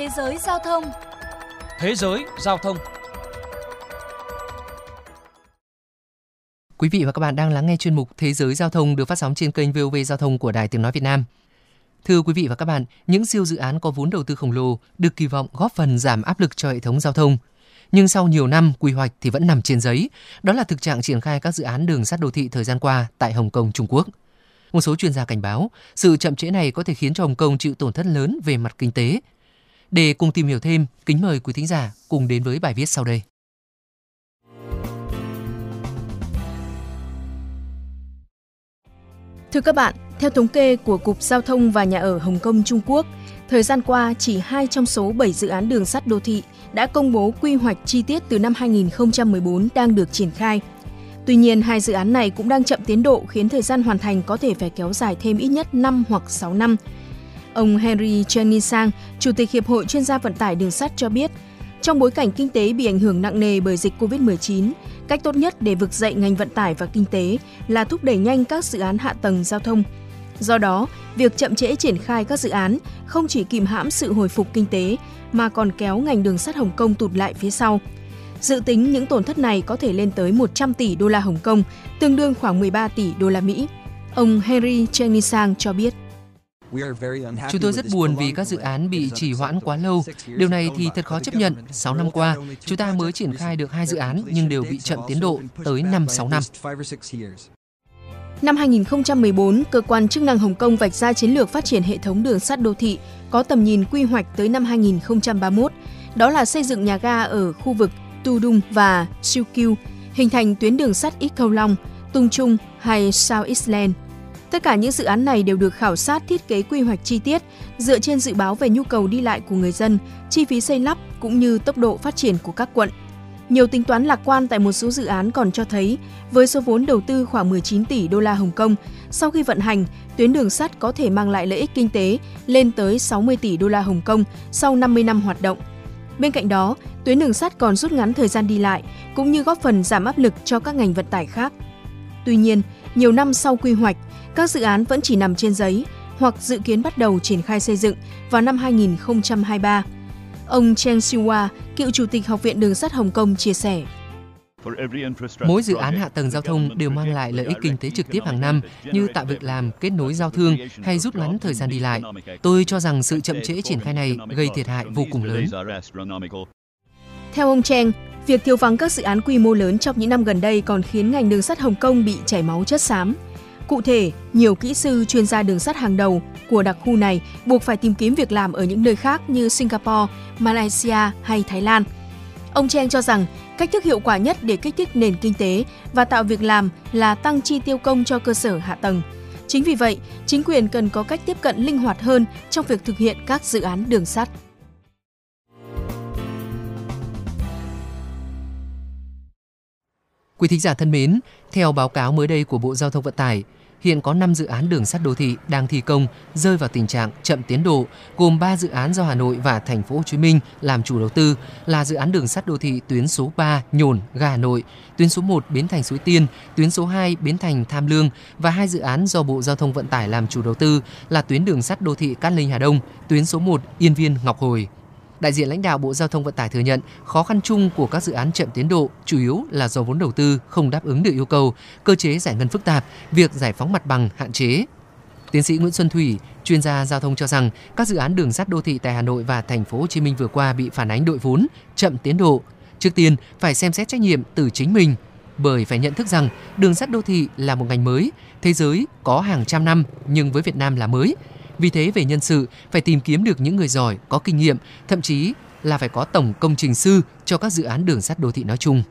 Thế giới giao thông Thế giới giao thông Quý vị và các bạn đang lắng nghe chuyên mục Thế giới giao thông được phát sóng trên kênh VOV Giao thông của Đài Tiếng Nói Việt Nam. Thưa quý vị và các bạn, những siêu dự án có vốn đầu tư khổng lồ được kỳ vọng góp phần giảm áp lực cho hệ thống giao thông. Nhưng sau nhiều năm quy hoạch thì vẫn nằm trên giấy. Đó là thực trạng triển khai các dự án đường sắt đô thị thời gian qua tại Hồng Kông, Trung Quốc. Một số chuyên gia cảnh báo, sự chậm trễ này có thể khiến cho Hồng Kông chịu tổn thất lớn về mặt kinh tế. Để cùng tìm hiểu thêm, kính mời quý thính giả cùng đến với bài viết sau đây. Thưa các bạn, theo thống kê của Cục Giao thông và Nhà ở Hồng Kông Trung Quốc, thời gian qua chỉ 2 trong số 7 dự án đường sắt đô thị đã công bố quy hoạch chi tiết từ năm 2014 đang được triển khai. Tuy nhiên, hai dự án này cũng đang chậm tiến độ khiến thời gian hoàn thành có thể phải kéo dài thêm ít nhất 5 hoặc 6 năm. Ông Henry Jenny Sang, Chủ tịch Hiệp hội chuyên gia vận tải đường sắt cho biết, trong bối cảnh kinh tế bị ảnh hưởng nặng nề bởi dịch COVID-19, cách tốt nhất để vực dậy ngành vận tải và kinh tế là thúc đẩy nhanh các dự án hạ tầng giao thông. Do đó, việc chậm trễ triển khai các dự án không chỉ kìm hãm sự hồi phục kinh tế mà còn kéo ngành đường sắt Hồng Kông tụt lại phía sau. Dự tính những tổn thất này có thể lên tới 100 tỷ đô la Hồng Kông, tương đương khoảng 13 tỷ đô la Mỹ. Ông Henry Chenisang cho biết. Chúng tôi rất buồn vì các dự án bị trì hoãn quá lâu. Điều này thì thật khó chấp nhận. 6 năm qua, chúng ta mới triển khai được hai dự án nhưng đều bị chậm tiến độ tới 5-6 năm. Năm 2014, cơ quan chức năng Hồng Kông vạch ra chiến lược phát triển hệ thống đường sắt đô thị có tầm nhìn quy hoạch tới năm 2031. Đó là xây dựng nhà ga ở khu vực Tu Dung và Siêu Kiu, hình thành tuyến đường sắt Ít Khâu Long, Tung Trung hay South Eastland. Tất cả những dự án này đều được khảo sát thiết kế quy hoạch chi tiết dựa trên dự báo về nhu cầu đi lại của người dân, chi phí xây lắp cũng như tốc độ phát triển của các quận. Nhiều tính toán lạc quan tại một số dự án còn cho thấy, với số vốn đầu tư khoảng 19 tỷ đô la Hồng Kông, sau khi vận hành, tuyến đường sắt có thể mang lại lợi ích kinh tế lên tới 60 tỷ đô la Hồng Kông sau 50 năm hoạt động. Bên cạnh đó, tuyến đường sắt còn rút ngắn thời gian đi lại, cũng như góp phần giảm áp lực cho các ngành vận tải khác. Tuy nhiên, nhiều năm sau quy hoạch, các dự án vẫn chỉ nằm trên giấy hoặc dự kiến bắt đầu triển khai xây dựng vào năm 2023. Ông Cheng Siwa, cựu chủ tịch Học viện Đường sắt Hồng Kông chia sẻ. Mỗi dự án hạ tầng giao thông đều mang lại lợi ích kinh tế trực tiếp hàng năm như tạo việc làm, kết nối giao thương hay rút ngắn thời gian đi lại. Tôi cho rằng sự chậm trễ triển khai này gây thiệt hại vô cùng lớn. Theo ông Cheng, việc thiếu vắng các dự án quy mô lớn trong những năm gần đây còn khiến ngành đường sắt Hồng Kông bị chảy máu chất xám. Cụ thể, nhiều kỹ sư chuyên gia đường sắt hàng đầu của đặc khu này buộc phải tìm kiếm việc làm ở những nơi khác như Singapore, Malaysia hay Thái Lan. Ông Cheng cho rằng cách thức hiệu quả nhất để kích thích nền kinh tế và tạo việc làm là tăng chi tiêu công cho cơ sở hạ tầng. Chính vì vậy, chính quyền cần có cách tiếp cận linh hoạt hơn trong việc thực hiện các dự án đường sắt. Quý thính giả thân mến, theo báo cáo mới đây của Bộ Giao thông Vận tải, hiện có 5 dự án đường sắt đô thị đang thi công rơi vào tình trạng chậm tiến độ, gồm 3 dự án do Hà Nội và Thành phố Hồ Chí Minh làm chủ đầu tư là dự án đường sắt đô thị tuyến số 3 Nhổn ga Hà Nội, tuyến số 1 Bến Thành Suối Tiên, tuyến số 2 Bến Thành Tham Lương và hai dự án do Bộ Giao thông Vận tải làm chủ đầu tư là tuyến đường sắt đô thị Cát Linh Hà Đông, tuyến số 1 Yên Viên Ngọc Hồi. Đại diện lãnh đạo Bộ Giao thông Vận tải thừa nhận khó khăn chung của các dự án chậm tiến độ chủ yếu là do vốn đầu tư không đáp ứng được yêu cầu, cơ chế giải ngân phức tạp, việc giải phóng mặt bằng hạn chế. Tiến sĩ Nguyễn Xuân Thủy, chuyên gia giao thông cho rằng các dự án đường sắt đô thị tại Hà Nội và thành phố Hồ Chí Minh vừa qua bị phản ánh đội vốn, chậm tiến độ. Trước tiên phải xem xét trách nhiệm từ chính mình, bởi phải nhận thức rằng đường sắt đô thị là một ngành mới, thế giới có hàng trăm năm nhưng với Việt Nam là mới, vì thế về nhân sự phải tìm kiếm được những người giỏi, có kinh nghiệm, thậm chí là phải có tổng công trình sư cho các dự án đường sắt đô thị nói chung.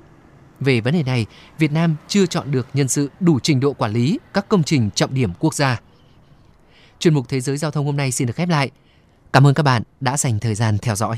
Về vấn đề này, Việt Nam chưa chọn được nhân sự đủ trình độ quản lý các công trình trọng điểm quốc gia. Chuyên mục Thế giới Giao thông hôm nay xin được khép lại. Cảm ơn các bạn đã dành thời gian theo dõi.